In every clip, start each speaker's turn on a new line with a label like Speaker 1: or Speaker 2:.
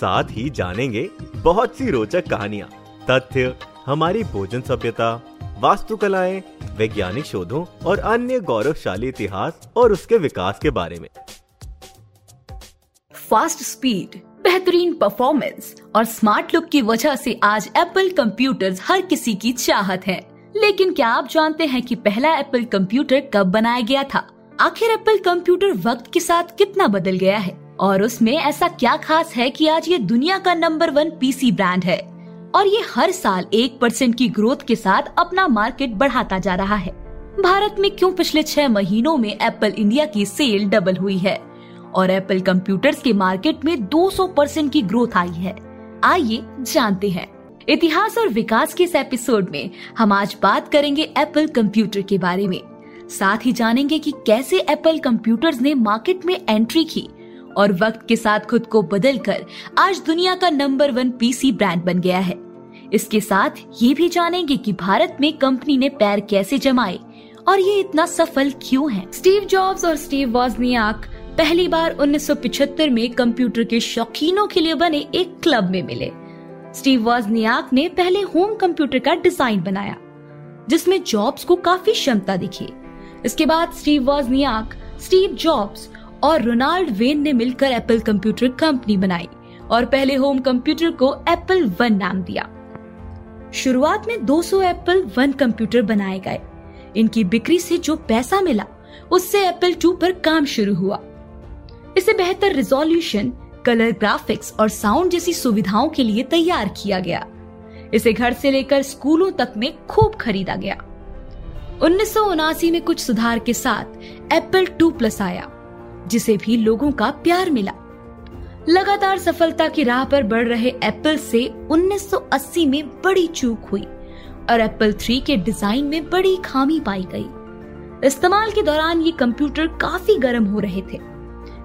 Speaker 1: साथ ही जानेंगे बहुत सी रोचक कहानियाँ, तथ्य, हमारी भोजन सभ्यता, वास्तुकलाएँ, वैज्ञानिक शोधों और अन्य गौरवशाली इतिहास और उसके विकास के बारे में।
Speaker 2: फास्ट स्पीड बेहतरीन परफॉर्मेंस और स्मार्ट लुक की वजह से आज एप्पल कंप्यूटर्स हर किसी की चाहत है। लेकिन क्या आप जानते हैं कि पहला एप्पल कंप्यूटर कब बनाया गया था? आखिर एप्पल कंप्यूटर वक्त के साथ कितना बदल गया है? और उसमें ऐसा क्या खास है कि आज ये दुनिया का नंबर वन पीसी ब्रांड है? और ये हर साल एक परसेंट की ग्रोथ के साथ अपना मार्केट बढ़ाता जा रहा है। भारत में क्यों पिछले छह महीनों में एप्पल इंडिया की सेल डबल हुई है? और एप्पल कंप्यूटर्स के मार्केट में 200 परसेंट की ग्रोथ आई है। आइए जानते हैं। इतिहास और विकास के इस एपिसोड में हम आज बात करेंगे एप्पल कंप्यूटर के बारे में। साथ ही जानेंगे कि कैसे एप्पल कंप्यूटर्स ने मार्केट में एंट्री की। और वक्त के साथ खुद को बदल कर आज दुनिया का नंबर वन पीसी ब्रांड बन गया है। इसके साथ ये भी जानेंगे कि भारत में कंपनी ने पैर कैसे जमाए और ये इतना सफल क्यों है। स्टीव जॉब्स और स्टीव वॉजनियाक पहली बार 1975 में कंप्यूटर के शौकीनों के लिए बने एक क्लब में मिले। स्टीव वॉजनियाक ने पहले होम कंप्यूटर का डिज़ाइन बनाया, जिसमें जॉब्स को काफ़ी क्षमता दिखी। इसके बाद स्टीव वॉजनियाक स्टीव जॉब्स और रोनाल्ड वेन ने मिलकर एप्पल कंप्यूटर कंपनी बनाई और पहले होम कंप्यूटर को एप्पल वन नाम दिया। शुरुआत में 200 एप्पल वन कंप्यूटर बनाए गए। इनकी बिक्री से जो पैसा मिला, उससे एप्पल टू पर काम शुरू हुआ। इसे बेहतर रिजोल्यूशन, कलर ग्राफिक्स और साउंड जैसी सुविधाओं के लिए तैयार किया गया। इसे घर से लेकर स्कूलों तक में खूब खरीदा गया। उन्नीस सौ उनासी में कुछ सुधार के साथ एप्पल टू प्लस आया। जिसे भी लोगों का प्यार मिला। लगातार सफलता की राह पर बढ़ रहे एप्पल से 1980 में बड़ी चूक हुई और एप्पल थ्री के डिज़ाइन में बड़ी खामी पाई गई। इस्तेमाल के दौरान ये कंप्यूटर काफ़ी गर्म हो रहे थे।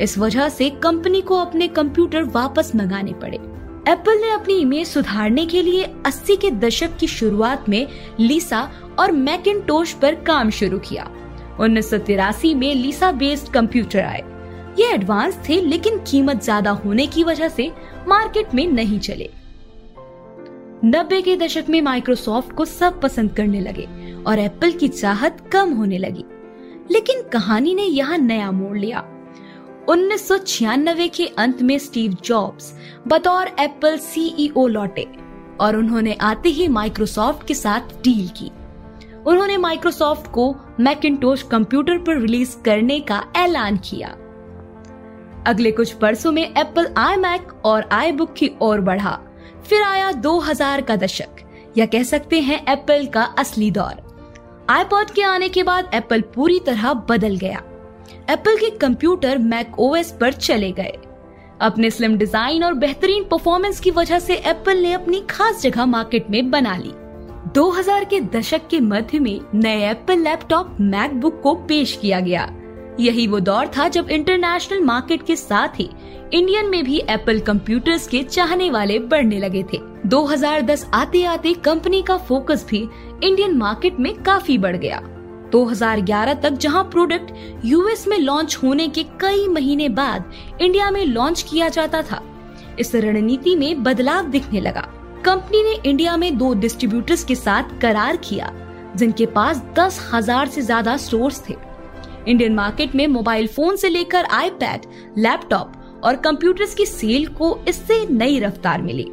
Speaker 2: इस वजह से कंपनी को अपने कंप्यूटर वापस मंगाने पड़े। एप्पल ने अपनी इमेज सुधारने के लिए 80 के दशक की शुरुआत में लीसा और मैकिनटोश पर काम शुरू किया। उन्नीस सौ तिरासी में लीसा बेस्ड कंप्यूटर आए। ये एडवांस थे, लेकिन कीमत ज़्यादा होने की वजह से मार्केट में नहीं चले। नब्बे के दशक में माइक्रोसॉफ्ट को सब पसंद करने लगे और एप्पल की चाहत कम होने लगी। लेकिन कहानी ने यहाँ नया मोड़ लिया। उन्नीस सौ छियानबे के अंत में स्टीव जॉब्स बतौर एप्पल सीईओ लौटे और उन्होंने आते ही माइक्रोसॉफ्ट के साथ डील की। उन्होंने माइक्रोसॉफ्ट को मैकिनटोश कंप्यूटर पर रिलीज़ करने का ऐलान किया। अगले कुछ बरसों में एप्पल आई मैक और आई बुक की ओर बढ़ा। फिर आया 2000 का दशक, या कह सकते हैं एप्पल का असली दौर। आईपॉड के आने के बाद एप्पल पूरी तरह बदल गया। एप्पल के कंप्यूटर मैक ओएस पर चले गए। अपने स्लिम डिज़ाइन और बेहतरीन परफॉर्मेंस की वजह से एप्पल ने अपनी खास जगह मार्केट में बना ली। 2000 के दशक के मध्य में नए एप्पल लैपटॉप मैकबुक को पेश किया गया। यही वो दौर था जब इंटरनेशनल मार्केट के साथ ही इंडियन में भी एप्पल कंप्यूटर्स के चाहने वाले बढ़ने लगे थे। 2010 आते आते कंपनी का फोकस भी इंडियन मार्केट में काफ़ी बढ़ गया। 2011 तक जहाँ प्रोडक्ट यूएस में लॉन्च होने के कई महीने बाद इंडिया में लॉन्च किया जाता था, इस रणनीति में बदलाव दिखने लगा। कंपनी ने इंडिया में दो डिस्ट्रीब्यूटर्स के साथ करार किया, जिनके पास दस हज़ार से ज़्यादा स्टोर थे। इंडियन मार्केट में मोबाइल फ़ोन से लेकर आईपैड लैपटॉप और कंप्यूटर्स की सेल को इससे नई रफ्तार मिली।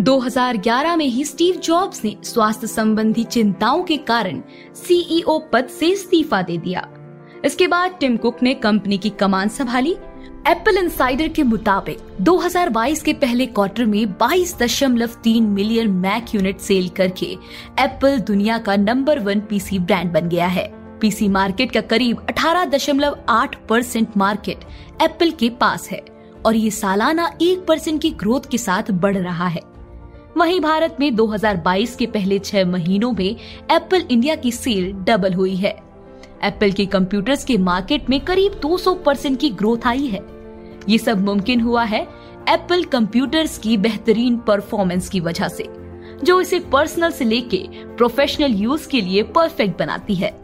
Speaker 2: 2011 में ही स्टीव जॉब्स ने स्वास्थ्य संबंधी चिंताओं के कारण सीईओ पद से इस्तीफा दे दिया। इसके बाद टिम कुक ने कंपनी की कमान संभाली। एप्पल इंसाइडर के मुताबिक 2022 के पहले क्वार्टर में 22.3 मिलियन मैक यूनिट सेल करके एप्पल दुनिया का नंबर वन पीसी ब्रांड बन गया है। पीसी मार्केट का करीब 18.8 परसेंट मार्केट एप्पल के पास है और ये सालाना एक परसेंट की ग्रोथ के साथ बढ़ रहा है। वहीं भारत में 2022 के पहले छह महीनों में एप्पल इंडिया की सेल डबल हुई है। एप्पल के कंप्यूटर्स के मार्केट में करीब 200 परसेंट की ग्रोथ आई है। ये सब मुमकिन हुआ है एप्पल कंप्यूटर्स की बेहतरीन परफॉर्मेंस की वजह से, जो इसे पर्सनल से लेके प्रोफेशनल यूज़ के लिए परफेक्ट बनाती है।